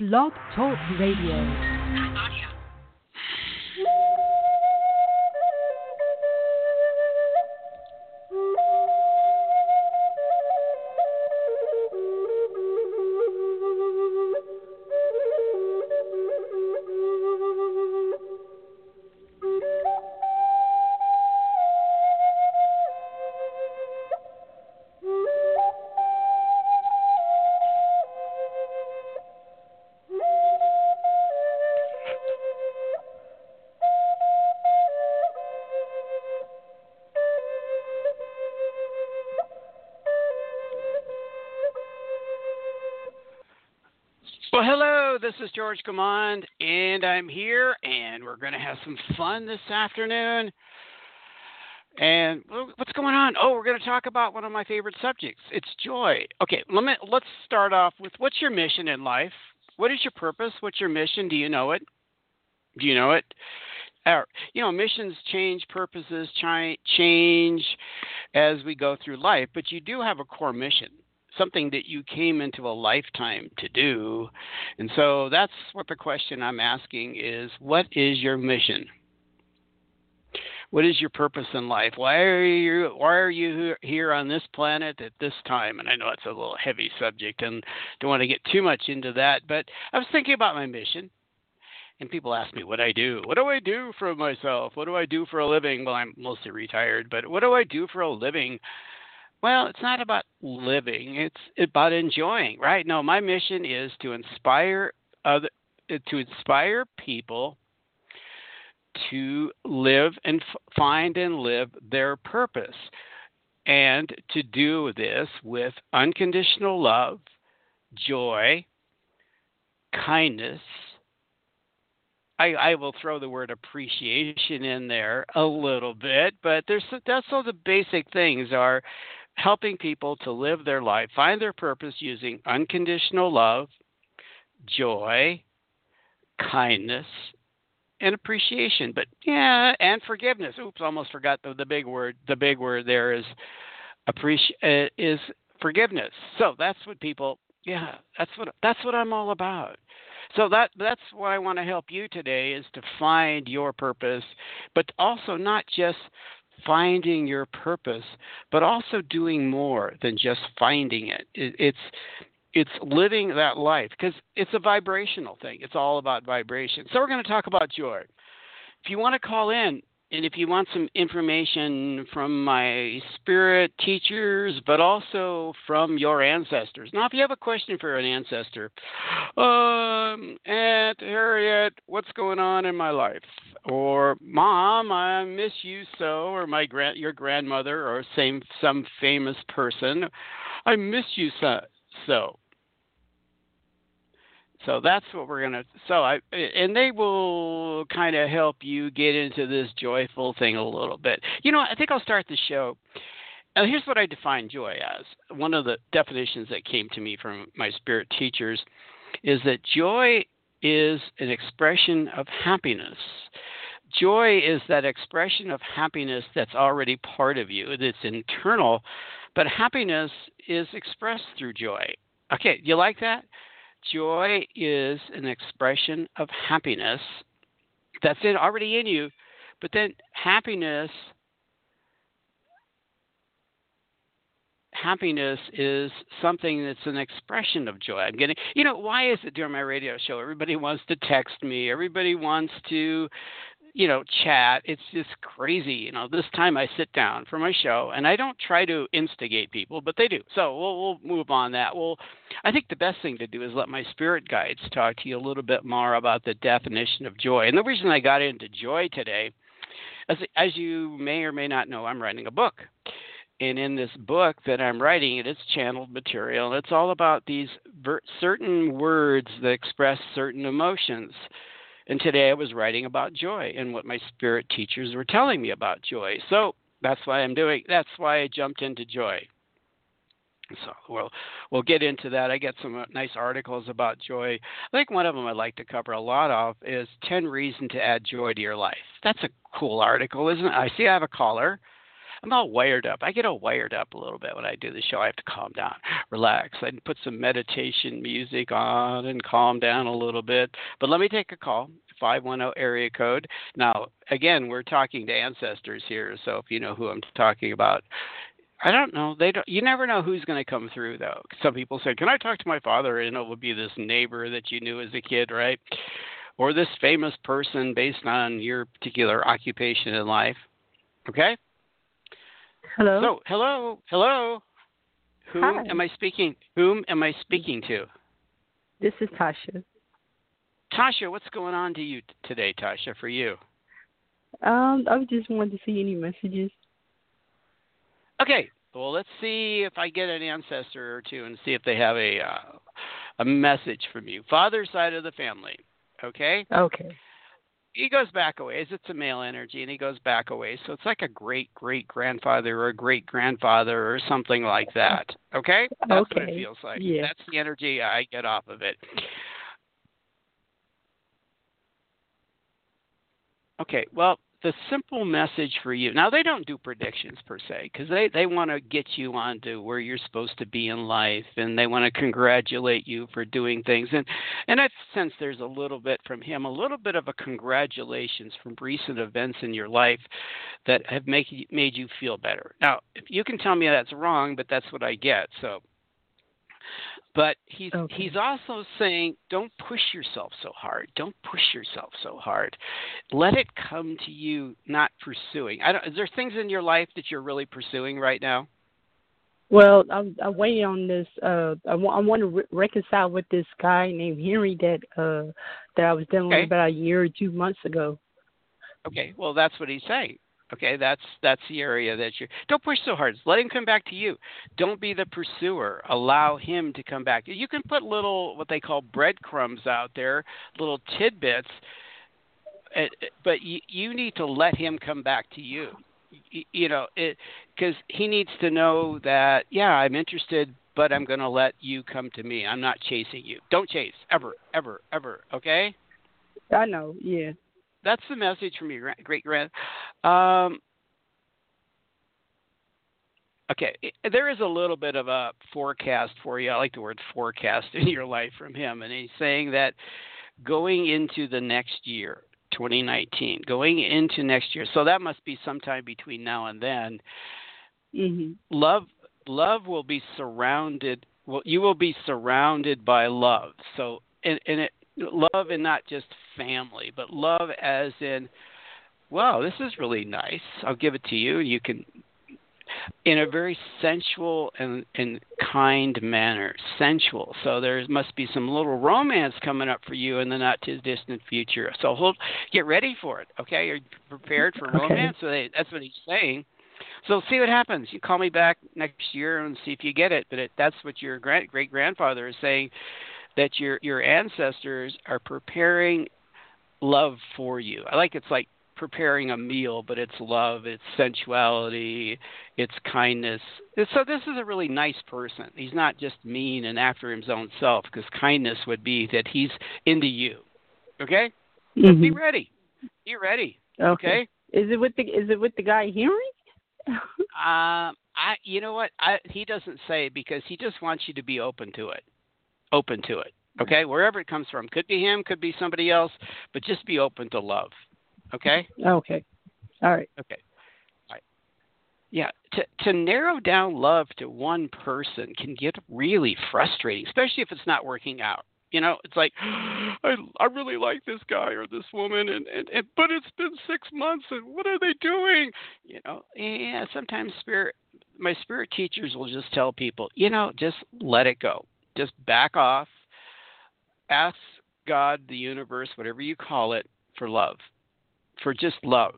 Blog Talk Radio. This is George Command, and I'm here, and we're going to have some fun this afternoon. And what's going on? Oh, we're going to talk about one of my favorite subjects. It's joy. Okay, let me let's start off with what's your mission in life? What is your purpose? What's your mission? Do you know it? Do you know it? You know, missions change, purposes change as we go through life, but you do have a core mission something that you came into a lifetime to do. And so that's what the question I'm asking is what is your mission? What is your purpose in life? Why are you why are you here on this planet at this time? And I know it's a little heavy subject and don't want to get too much into that, but I was thinking about my mission. And people ask me what I do. What do I do for myself? What do I do for a living? Well, I'm mostly retired, but what do I do for a living? Well, it's not about living; it's about enjoying, right? No, my mission is to inspire other, uh, to inspire people to live and find and live their purpose, and to do this with unconditional love, joy, kindness. I, I will throw the word appreciation in there a little bit, but there's that's all the basic things are helping people to live their life, find their purpose using unconditional love, joy, kindness, and appreciation. But yeah, and forgiveness. Oops, almost forgot the, the big word. The big word there is appreciate uh, is forgiveness. So that's what people. Yeah, that's what that's what I'm all about. So that that's what I want to help you today is to find your purpose, but also not just finding your purpose, but also doing more than just finding it. it it's it's living that life because it's a vibrational thing. It's all about vibration. So we're going to talk about joy. If you want to call in, and if you want some information from my spirit teachers, but also from your ancestors. Now, if you have a question for an ancestor, um, Aunt Harriet, what's going on in my life? Or Mom, I miss you so, or my grand, your grandmother, or same some famous person, I miss you so. so. So that's what we're gonna. So I and they will kind of help you get into this joyful thing a little bit. You know, I think I'll start the show. And here's what I define joy as. One of the definitions that came to me from my spirit teachers is that joy is an expression of happiness. Joy is that expression of happiness that's already part of you. It's internal, but happiness is expressed through joy. Okay, you like that? Joy is an expression of happiness that's in, already in you, but then happiness happiness is something that's an expression of joy. I'm getting, you know, why is it during my radio show everybody wants to text me, everybody wants to you know, chat. It's just crazy. You know, this time I sit down for my show and I don't try to instigate people, but they do. So we'll, we'll move on that. Well, I think the best thing to do is let my spirit guides talk to you a little bit more about the definition of joy. And the reason I got into joy today, as, as you may or may not know, I'm writing a book. And in this book that I'm writing, it is channeled material. It's all about these ver- certain words that express certain emotions. And today I was writing about joy and what my spirit teachers were telling me about joy. So that's why I'm doing. That's why I jumped into joy. So we'll we'll get into that. I get some uh, nice articles about joy. I think one of them I'd like to cover a lot of is 10 reasons to add joy to your life. That's a cool article, isn't it? I see I have a caller. I'm all wired up. I get all wired up a little bit when I do the show. I have to calm down, relax. I put some meditation music on and calm down a little bit. But let me take a call. 510 area code. Now, again, we're talking to ancestors here, so if you know who I'm talking about, I don't know. They don't. You never know who's going to come through, though. Some people say, "Can I talk to my father?" And it will be this neighbor that you knew as a kid, right? Or this famous person based on your particular occupation in life. Okay. Hello. So, hello, hello. Whom Hi. am I speaking? Whom am I speaking to? This is Tasha. Tasha, what's going on to you t- today, Tasha? For you? Um, I just wanted to see any messages. Okay. Well, let's see if I get an ancestor or two and see if they have a uh, a message from you. Father's side of the family. Okay. Okay. He goes back a ways. It's a male energy, and he goes back a ways. So it's like a great great grandfather or a great grandfather or something like that. Okay. That's what it Okay. feels like. Yeah. That's the energy I get off of it. Okay, well, the simple message for you now, they don't do predictions per se because they, they want to get you onto where you're supposed to be in life and they want to congratulate you for doing things. And, and I sense there's a little bit from him, a little bit of a congratulations from recent events in your life that have make, made you feel better. Now, if you can tell me that's wrong, but that's what I get. So but he's Okay. he's also saying don't push yourself so hard don't push yourself so hard let it come to you not pursuing i don't is there things in your life that you're really pursuing right now Well, I'm I'm waiting on this. Uh, I want I want to re- reconcile with this guy named Henry that uh that I was dealing Okay. with about a year or two months ago. okay well that's what he's saying okay that's that's the area that you don't push so hard. Let him come back to you. Don't be the pursuer. Allow him to come back. You can put little what they call breadcrumbs out there little tidbits uh, but you, you need to let him come back to you. You, you know because he needs to know that yeah i'm interested but i'm going to let you come to me. I'm not chasing you. Don't chase. Ever ever ever. Okay? I know. Yeah. That's the message from your great grand. Um, okay, there is a little bit of a forecast for you. I like the word forecast in your life from him, and he's saying that going into the next year, 2019, going into next year. So that must be sometime between now and then. Mhm. Love, love will be surrounded. Well, you will be surrounded by love. So, and, and it love and not just family, but love as in, wow, this is really nice. I'll give it to you. You can, in a very sensual and, and kind manner, sensual. So there must be some little romance coming up for you in the not too distant future. So hold, get ready for it. Okay, you're prepared for Okay. romance. So they, that's what he's saying. So see what happens. You call me back next year and see if you get it. But it, that's what your great great grandfather is saying that your your ancestors are preparing love for you. I like it's like preparing a meal, but it's love, it's sensuality, it's kindness. And So this is a really nice person. He's not just mean and after his own self, because kindness would be that he's into you. Okay, be Mhm. ready. Be ready. Okay. Okay. Is it with the Is it with the guy Henry? Um, I, you know what? I, he doesn't say because he just wants you to be open to it. Open to it. Okay, wherever it comes from, could be him, could be somebody else, but just be open to love. Okay. okay. All right. Okay. All right. Yeah. To to narrow down love to one person can get really frustrating, especially if it's not working out. You know, it's like I I really like this guy or this woman, and, and, and but it's been six months, and what are they doing? You know, yeah. Sometimes spirit, my spirit teachers will just tell people, you know, just let it go, just back off, ask God, the universe, whatever you call it, for love, for just love.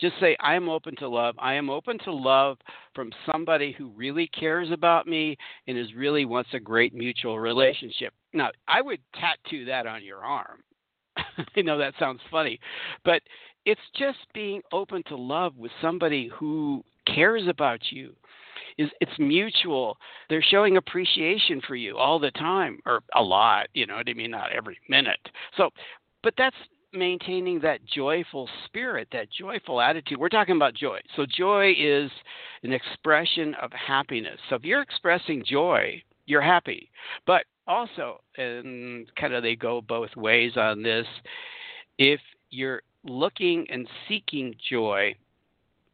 Just say, I am open to love. I am open to love from somebody who really cares about me and is really wants a great mutual relationship. Now, I would tattoo that on your arm. I know that sounds funny, but it's just being open to love with somebody who cares about you. Is it's mutual. They're showing appreciation for you all the time, or a lot. You know what I mean? Not every minute. So, but that's maintaining that joyful spirit, that joyful attitude. We're talking about joy. So, joy is an expression of happiness. So, if you're expressing joy, you're happy. But also, and kind of they go both ways on this, if you're looking and seeking joy,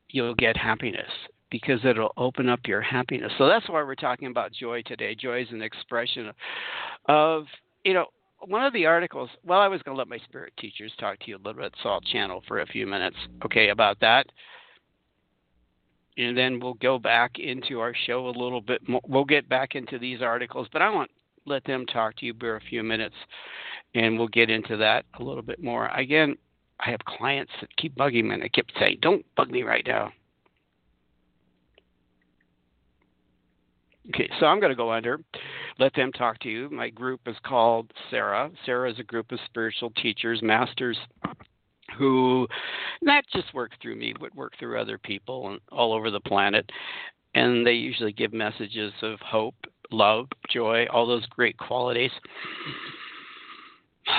you'll get happiness because it'll open up your happiness. So that's why we're talking about joy today. Joy is an expression of, you know, one of the articles, well, I was going to let my spirit teachers talk to you a little bit, so I'll channel for a few minutes, okay, about that. And then we'll go back into our show a little bit more. We'll get back into these articles, but I want let them talk to you for a few minutes, and we'll get into that a little bit more. Again, I have clients that keep bugging me, and I keep saying, don't bug me right now. Okay, so I'm going to go under, let them talk to you. My group is called Sara. Sara is a group of spiritual teachers, masters who not just work through me, but work through other people all over the planet. And they usually give messages of hope, love, joy, all those great qualities.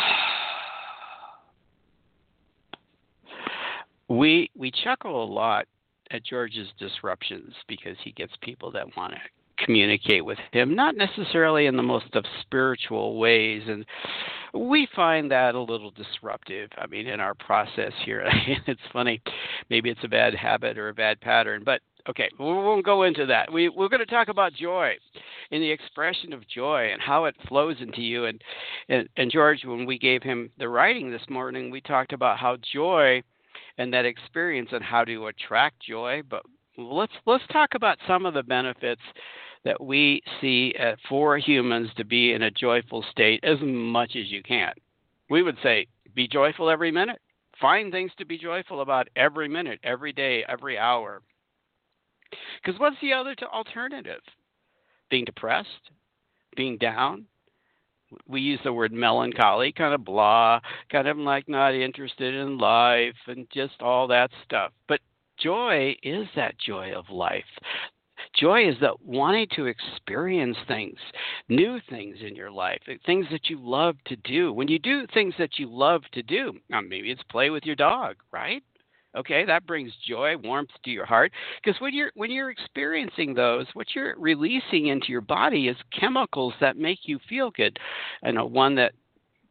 We we chuckle a lot at George's disruptions because he gets people that want to communicate with him, not necessarily in the most of spiritual ways. And we find that a little disruptive. I mean, in our process here, it's funny. Maybe it's a bad habit or a bad pattern, but okay, we won't go into that. We, we're going to talk about joy and the expression of joy and how it flows into you. And, and, and George, when we gave him the writing this morning, we talked about how joy and that experience and how to attract joy. But let's let's talk about some of the benefits that we see uh, for humans to be in a joyful state as much as you can. We would say be joyful every minute. Find things to be joyful about every minute, every day, every hour. Because what's the other alternative? Being depressed, being down. We use the word melancholy, kind of blah, kind of like not interested in life and just all that stuff. But joy is that joy of life. Joy is that wanting to experience things, new things in your life, uh, things that you love to do. When you do things that you love to do, maybe it's play with your dog, right? Okay, that brings joy, warmth to your heart. Because when you're when you're experiencing those, what you're releasing into your body is chemicals that make you feel good. And one that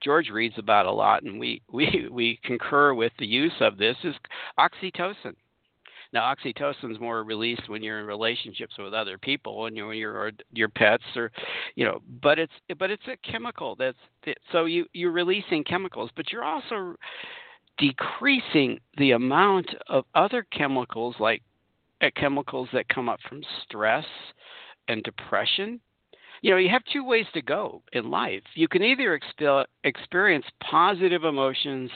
George reads about a lot, and we we we concur with the use of this is oxytocin. Now, oxytocin is more released when you're in relationships with other people, when you're your your pets, or you know. But it's but it's a chemical that's so you you're releasing chemicals, but you're also decreasing the amount of other chemicals like uh, chemicals that come up from stress and depression you know, you have two ways to go in life. You can either exp- experience positive emotions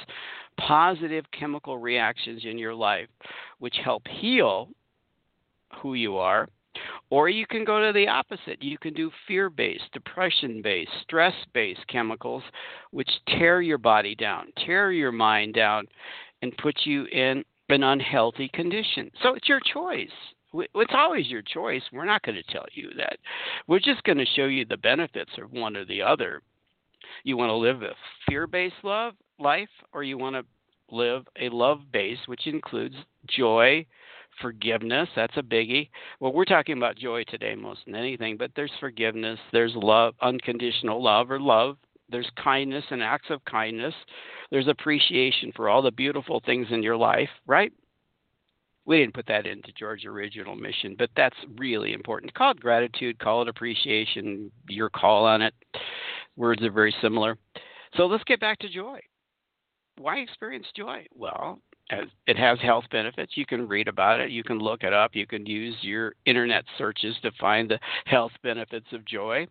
positive chemical reactions in your life which help heal who you are. Or you can go to the opposite. You can do fear based, depression based, stress based chemicals, which tear your body down, tear your mind down, and put you in an unhealthy condition. So it's your choice. It's always your choice. We're not going to tell you that. We're just going to show you the benefits of one or the other. You want to live a fear based love life or you want to live a love base, which includes joy, forgiveness. That's a biggie. Well, we're talking about joy today most than anything, but there's forgiveness, there's love, unconditional love or love. There's kindness and acts of kindness. There's appreciation for all the beautiful things in your life, right? We didn't put that into George's original mission, but that's really important. Call it gratitude, call it appreciation, your call on it. Words are very similar. So let's get back to joy why experience joy? Well, it has health benefits. You can read about it. You can look it up. You can use your internet searches to find the health benefits of joy.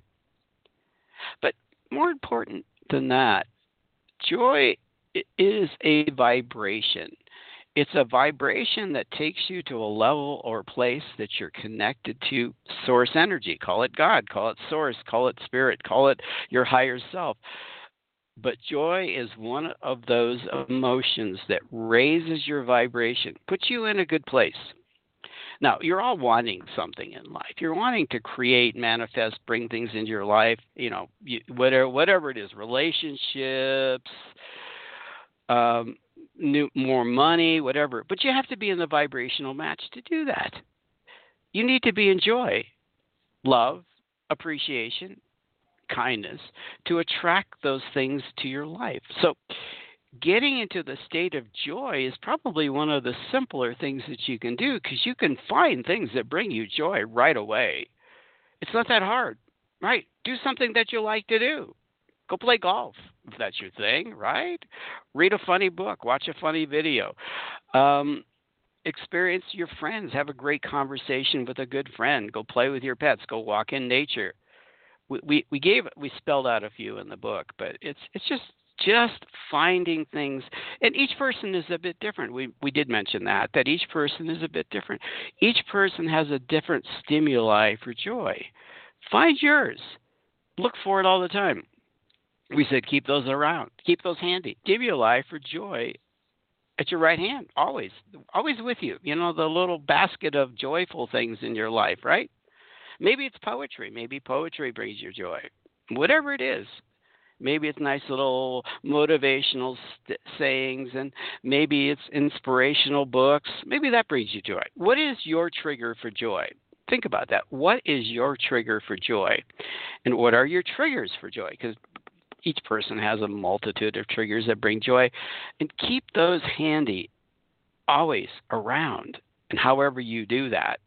But more important than that, joy is a vibration. It's a vibration that takes you to a level or place that you're connected to source energy. Call it God, call it source, call it spirit, call it your higher self. But joy is one of those emotions that raises your vibration, puts you in a good place. Now, you're all wanting something in life. You're wanting to create, manifest, bring things into your life, you know, whatever whatever it is, relationships, um, new, more money, whatever. But you have to be in the vibrational match to do that. You need to be in joy, love, appreciation, kindness to attract those things to your life. So, getting into the state of joy is probably one of the simpler things that you can do because you can find things that bring you joy right away. It's not that hard, right? Do something that you like to do. Go play golf if that's your thing, right? Read a funny book, watch a funny video. Um, experience your friends, have a great conversation with a good friend, go play with your pets, go walk in nature. We, we gave we spelled out a few in the book, but it's it's just just finding things. And each person is a bit different. We we did mention that that each person is a bit different. Each person has a different stimuli for joy. Find yours. Look for it all the time. We said keep those around. Keep those handy. Give you a life for joy at your right hand always always with you. You know the little basket of joyful things in your life right maybe it's poetry. Maybe poetry brings you joy. Whatever it is. Maybe it's nice little motivational st- sayings and maybe it's inspirational books. Maybe that brings you joy. What is your trigger for joy? Think about that. What is your trigger for joy? And what are your triggers for joy? Because each person has a multitude of triggers that bring joy. And keep those handy always around. And however you do that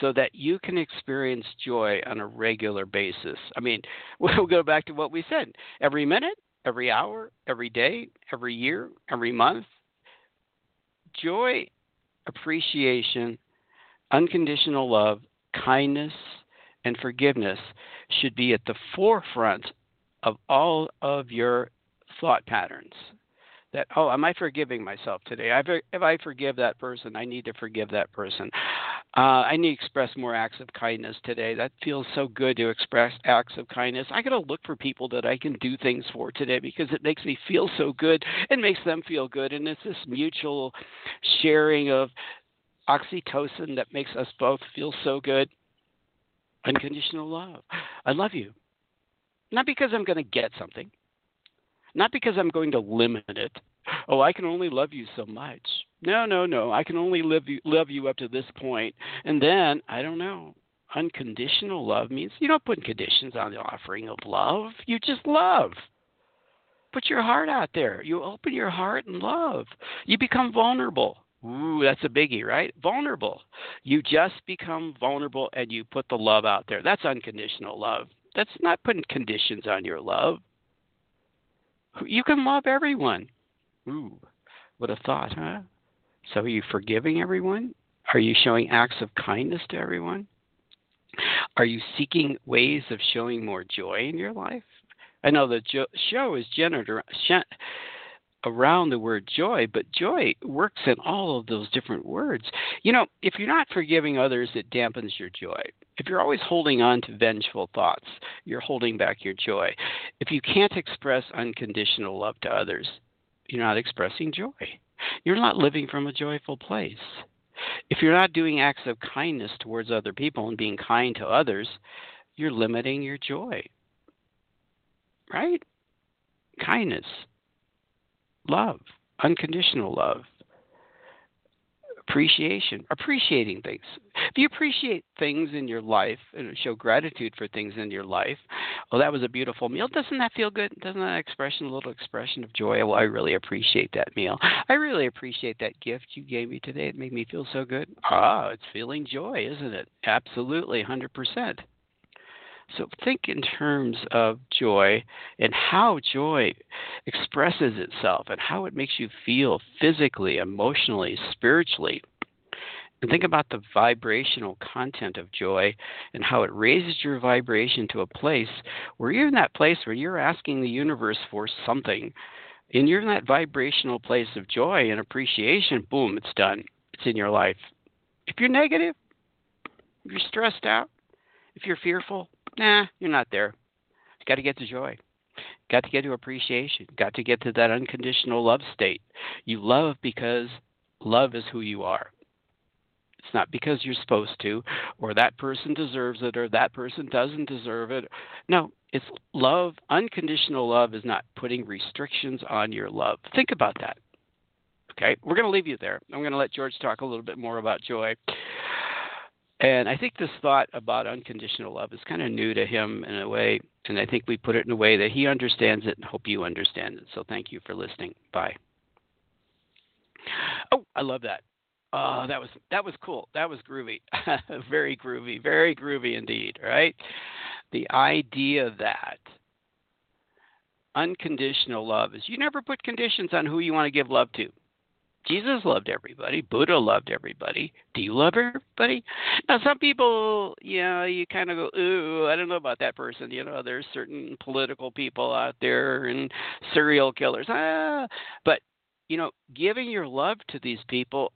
so that you can experience joy on a regular basis. I mean, we'll go back to what we said every minute, every hour, every day, every year, every month. Joy, appreciation, unconditional love, kindness, and forgiveness should be at the forefront of all of your thought patterns that oh am i forgiving myself today? If i forgive that person i need to forgive that person. Uh, i need to express more acts of kindness today. That feels so good to express acts of kindness. I got to look for people that i can do things for today because it makes me feel so good. And makes them feel good and it's this mutual sharing of oxytocin that makes us both feel so good. Unconditional love. I love you. Not because i'm going to get something not because I'm going to limit it. Oh, I can only love you so much. No, no, no. I can only love you, love you up to this point, and then I don't know. Unconditional love means you don't put conditions on the offering of love. You just love. Put your heart out there. You open your heart and love. You become vulnerable. Ooh, that's a biggie, right? Vulnerable. You just become vulnerable and you put the love out there. That's unconditional love. That's not putting conditions on your love. You can love everyone. Ooh, what a thought, huh? So are you forgiving everyone? Are you showing acts of kindness to everyone? Are you seeking ways of showing more joy in your life? I know the jo- show is centered around the word joy, but joy works in all of those different words. You know, if you're not forgiving others, it dampens your joy. If you're always holding on to vengeful thoughts, you're holding back your joy. If you can't express unconditional love to others, you're not expressing joy. You're not living from a joyful place. If you're not doing acts of kindness towards other people and being kind to others, you're limiting your joy. Right? Kindness love, unconditional love, appreciation, appreciating things. If you appreciate things in your life and show gratitude for things in your life, oh, that was a beautiful meal. Doesn't that feel good? Doesn't that expression, a little expression of joy? Well, I really appreciate that meal. I really appreciate that gift you gave me today. It made me feel so good. Ah, it's feeling joy, isn't it? Absolutely, 100%. So think in terms of joy and how joy expresses itself and how it makes you feel physically, emotionally, spiritually. And think about the vibrational content of joy and how it raises your vibration to a place where you're in that place where you're asking the universe for something. And you're in that vibrational place of joy and appreciation, boom, it's done. It's in your life. If you're negative, if you're stressed out, if you're fearful, nah, you're not there. Got to get to joy. Got to get to appreciation. Got to get to that unconditional love state. You love because love is who you are. It's not because you're supposed to, or that person deserves it, or that person doesn't deserve it. No, it's love. Unconditional love is not putting restrictions on your love. Think about that. Okay, we're going to leave you there. I'm going to let George talk a little bit more about joy. And I think this thought about unconditional love is kind of new to him in a way, and I think we put it in a way that he understands it and hope you understand it. So thank you for listening. Bye. Oh, I love that. Oh, that was that was cool. That was groovy. very groovy. Very groovy indeed, right? The idea that unconditional love is you never put conditions on who you want to give love to. Jesus loved everybody. Buddha loved everybody. Do you love everybody? Now, some people, you know, you kind of go, ooh, I don't know about that person. You know, there's certain political people out there and serial killers. Ah, but you know, giving your love to these people,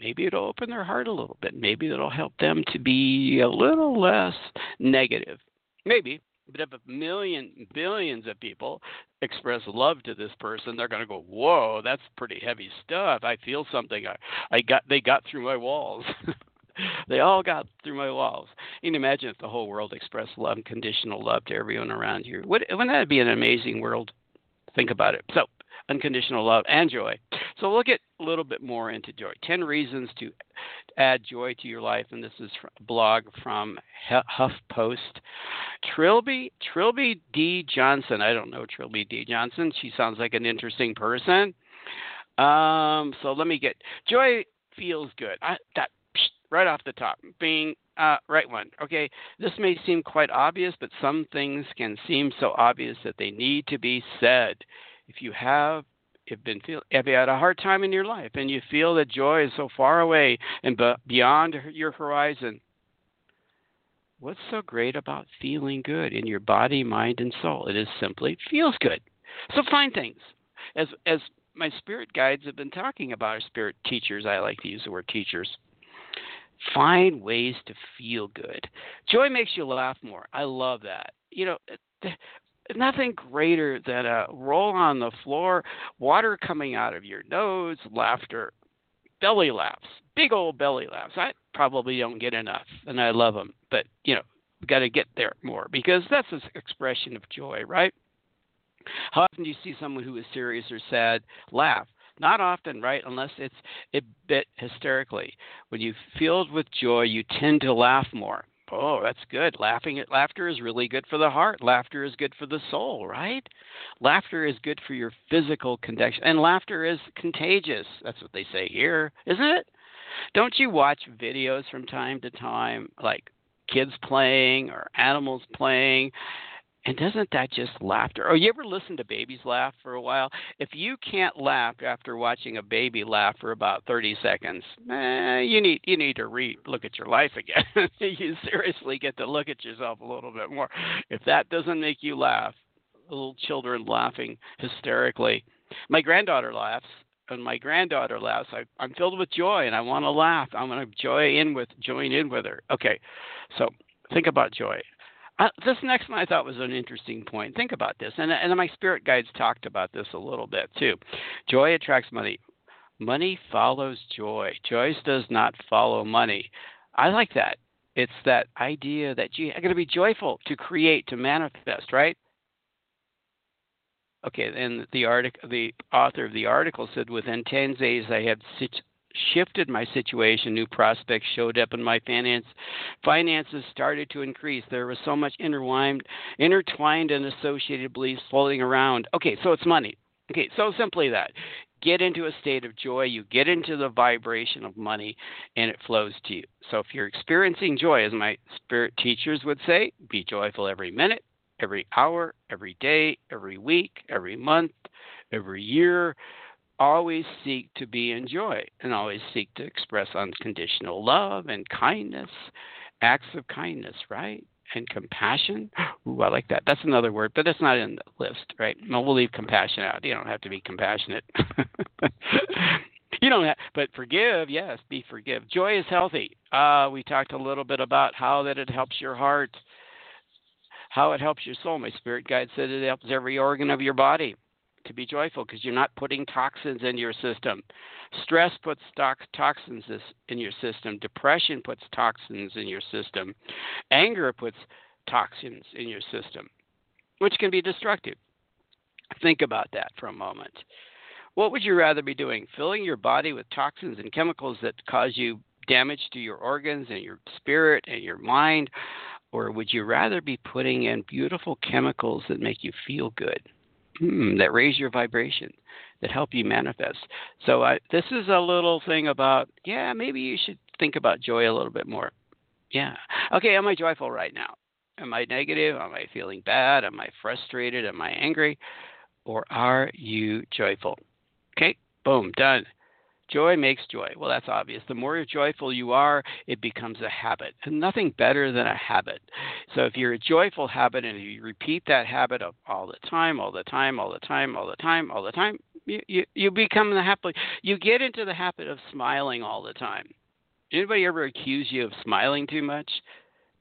maybe it'll open their heart a little bit. Maybe it'll help them to be a little less negative. Maybe. But if a million, billions of people express love to this person, they're going to go, "Whoa, that's pretty heavy stuff. I feel something. I, I got, they got through my walls. they all got through my walls." You can imagine if the whole world expressed love, unconditional love to everyone around you. Wouldn't that be an amazing world? Think about it. So, unconditional love, and joy. So we'll get a little bit more into joy. 10 reasons to add joy to your life, and this is a blog from HuffPost. Trilby, Trilby D. Johnson. I don't know Trilby D. Johnson. She sounds like an interesting person. Um, so let me get joy feels good. I, that right off the top, being uh, right one. Okay, this may seem quite obvious, but some things can seem so obvious that they need to be said if you have if been feel if you had a hard time in your life and you feel that joy is so far away and beyond your horizon what's so great about feeling good in your body mind and soul? It is simply feels good. So find things. As as my spirit guides have been talking about spirit teachers i like to use the word teachers find ways to feel good. Joy makes you laugh more. I love that. You know nothing greater than a roll on the floor, water coming out of your nose, laughter, belly laughs, big old belly laughs. I probably don't get enough, and I love them, but you know, got to get there more because that's an expression of joy, right? How often do you see someone who is serious or sad laugh? Not often, right? Unless it's a bit hysterically. When you're filled with joy, you tend to laugh more. Oh, that's good. Laughing at laughter is really good for the heart. Laughter is good for the soul, right? Laughter is good for your physical condition. And laughter is contagious. That's what they say here, isn't it? Don't you watch videos from time to time like kids playing or animals playing and doesn't that just laughter? Oh, you ever listen to babies laugh for a while? If you can't laugh after watching a baby laugh for about 30 seconds, eh, you need you need to re look at your life again. you seriously get to look at yourself a little bit more. If that doesn't make you laugh, little children laughing hysterically. My granddaughter laughs and my granddaughter laughs, I, I'm filled with joy and I want to laugh. I want to joy in with join in with her. Okay, so think about joy. Uh, this next one I thought was an interesting point. Think about this, and, and my spirit guides talked about this a little bit too. Joy attracts money. Money follows joy. Joy does not follow money. I like that. It's that idea that you going to be joyful to create, to manifest, right? Okay, and the article, the author of the article said, within ten days I had shifted my situation. New prospects showed up, and my finance finances started to increase. There was so much intertwined, intertwined and associated beliefs floating around. Okay, so it's money. Okay, so simply that. Get into a state of joy, you get into the vibration of money, and it flows to you. So if you're experiencing joy, as my spirit teachers would say, be joyful every minute, every hour, every day, every week, every month, every year always seek to be in joy and always seek to express unconditional love and kindness, acts of kindness, right? And compassion. Ooh, I like that. That's another word, but that's not in the list, right? No, we'll leave compassion out. You don't have to be compassionate. you don't have, but forgive, yes, be forgive. Joy is healthy. Uh, we talked a little bit about how that it helps your heart, how it helps your soul. My spirit guide said it helps every organ of your body to be joyful because you're not putting toxins in your system. Stress puts toxins in your system. Depression puts toxins in your system. Anger puts toxins in your system, which can be destructive. Think about that for a moment. What would you rather be doing? Filling your body with toxins and chemicals that cause you damage to your organs and your spirit and your mind? Or would you rather be putting in beautiful chemicals that make you feel good? Hmm, that raise your vibration, that help you manifest. So I, this is a little thing about, yeah, maybe you should think about joy a little bit more. Yeah. Okay, am I joyful right now? Am I negative? Am I feeling bad? Am I frustrated? Am I angry? Or are you joyful? Okay, boom, done. Joy makes joy. Well, that's obvious. The more joyful you are, it becomes a habit. And nothing better than a habit. So if you're a joyful habit and you repeat that habit of all the time, all the time, all the time, all the time, all the time, you, you, you become the happy. You get into the habit of smiling all the time. Anybody ever accuse you of smiling too much?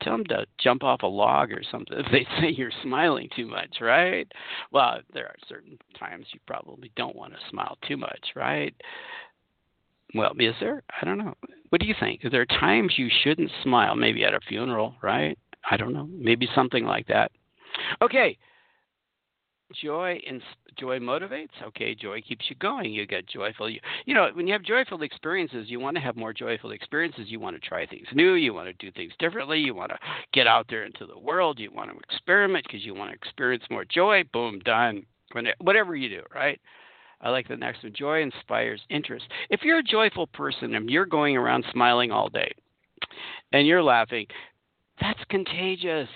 Tell them to jump off a log or something if they say you're smiling too much, right? Well, there are certain times you probably don't want to smile too much, right? Well, is there? I don't know. What do you think? There are there times you shouldn't smile? Maybe at a funeral, right? I don't know. Maybe something like that. Okay. Joy and joy motivates. Okay, joy keeps you going. You get joyful. You, you know, when you have joyful experiences, you want to have more joyful experiences. You want to try things new. You want to do things differently. You want to get out there into the world. You want to experiment because you want to experience more joy. Boom, done. Whatever you do, right? I like the next one. Joy inspires interest. If you're a joyful person and you're going around smiling all day and you're laughing, that's contagious.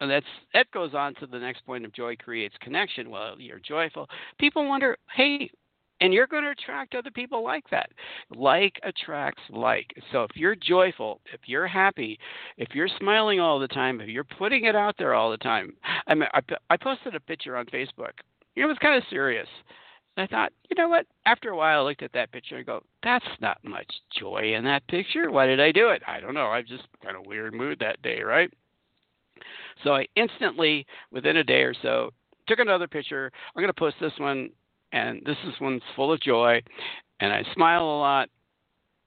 And that's that goes on to the next point of joy creates connection. Well, you're joyful. People wonder, hey, and you're going to attract other people like that. Like attracts like. So if you're joyful, if you're happy, if you're smiling all the time, if you're putting it out there all the time. I mean, I, I posted a picture on Facebook it was kind of serious. And I thought, you know what? After a while, I looked at that picture and go, that's not much joy in that picture. Why did I do it? I don't know. I was just kind of weird mood that day, right? So I instantly, within a day or so, took another picture. I'm going to post this one, and this is one's full of joy, and I smile a lot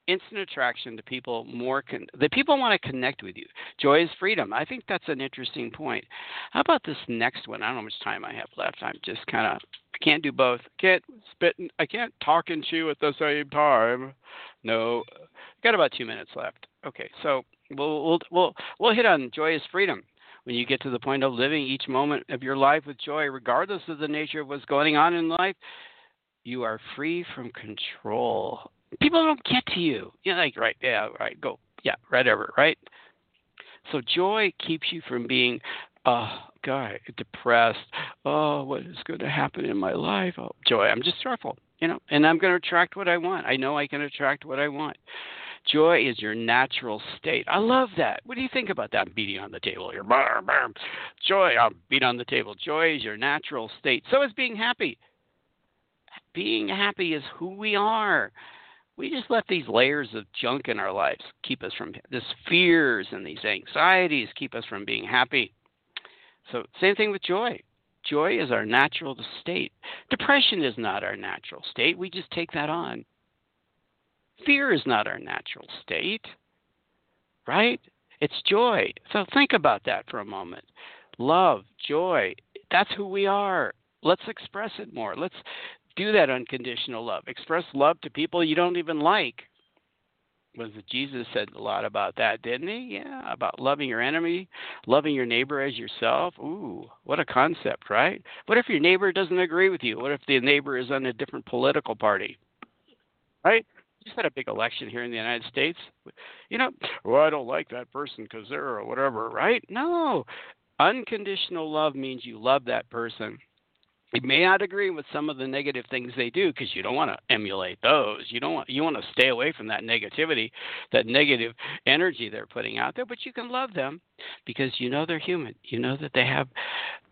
instant attraction to people more con- the people want to connect with you. Joy is freedom. I think that's an interesting point. How about this next one? I don't know how much time i have left. I'm just kind of i can't do both. I can't spit and, i can't talk and chew at the same time. No got about two minutes left. Okay so we'll we'll we'll, we'll hit on joy is freedom. When you get to the point of living each moment of your life with joy regardless of the nature of what's going on in life you are free from control people don't get to you. You're like, right, yeah, right, go, yeah, whatever, right? So joy keeps you from being, oh, God, depressed. Oh, what is going to happen in my life? Oh, joy, I'm just joyful, you know, and I'm going to attract what I want. I know I can attract what I want. Joy is your natural state. I love that. What do you think about that? I'm beating on the table here. Joy, I'm beat on the table. Joy is your natural state. So is being happy. Being happy is who we are we just let these layers of junk in our lives keep us from this fears and these anxieties keep us from being happy. So same thing with joy. Joy is our natural state. Depression is not our natural state. We just take that on. Fear is not our natural state. Right? It's joy. So think about that for a moment. Love, joy, that's who we are. Let's express it more. Let's do that unconditional love. Express love to people you don't even like. Was Jesus said a lot about that, didn't he? Yeah, about loving your enemy, loving your neighbor as yourself. Ooh, what a concept, right? What if your neighbor doesn't agree with you? What if the neighbor is on a different political party? Right? just had a big election here in the United States. You know, well, I don't like that person because they're or whatever, right? No. Unconditional love means you love that person you may not agree with some of the negative things they do because you don't want to emulate those. You don't want you want to stay away from that negativity, that negative energy they're putting out there. But you can love them because you know they're human. You know that they have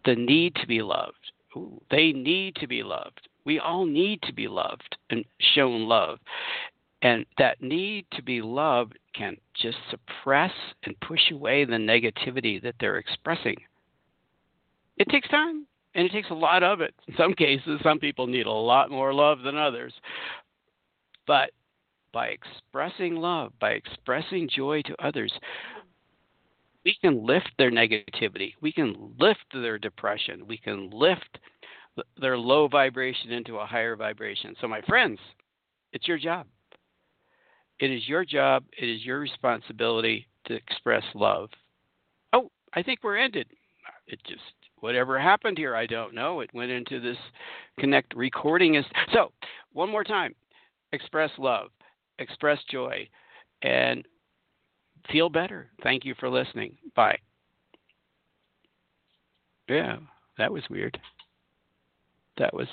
the need to be loved. Ooh, they need to be loved. We all need to be loved and shown love. And that need to be loved can just suppress and push away the negativity that they're expressing. It takes time And it takes a lot of it. In some cases, some people need a lot more love than others. But by expressing love, by expressing joy to others, we can lift their negativity. We can lift their depression. We can lift their low vibration into a higher vibration. So, my friends, it's your job. It is your job. It is your responsibility to express love. Oh, I think we're ended. It just whatever happened here, I don't know. It went into this connect recording is so. One more time, express love, express joy, and feel better. Thank you for listening. Bye. Yeah, that was weird. That was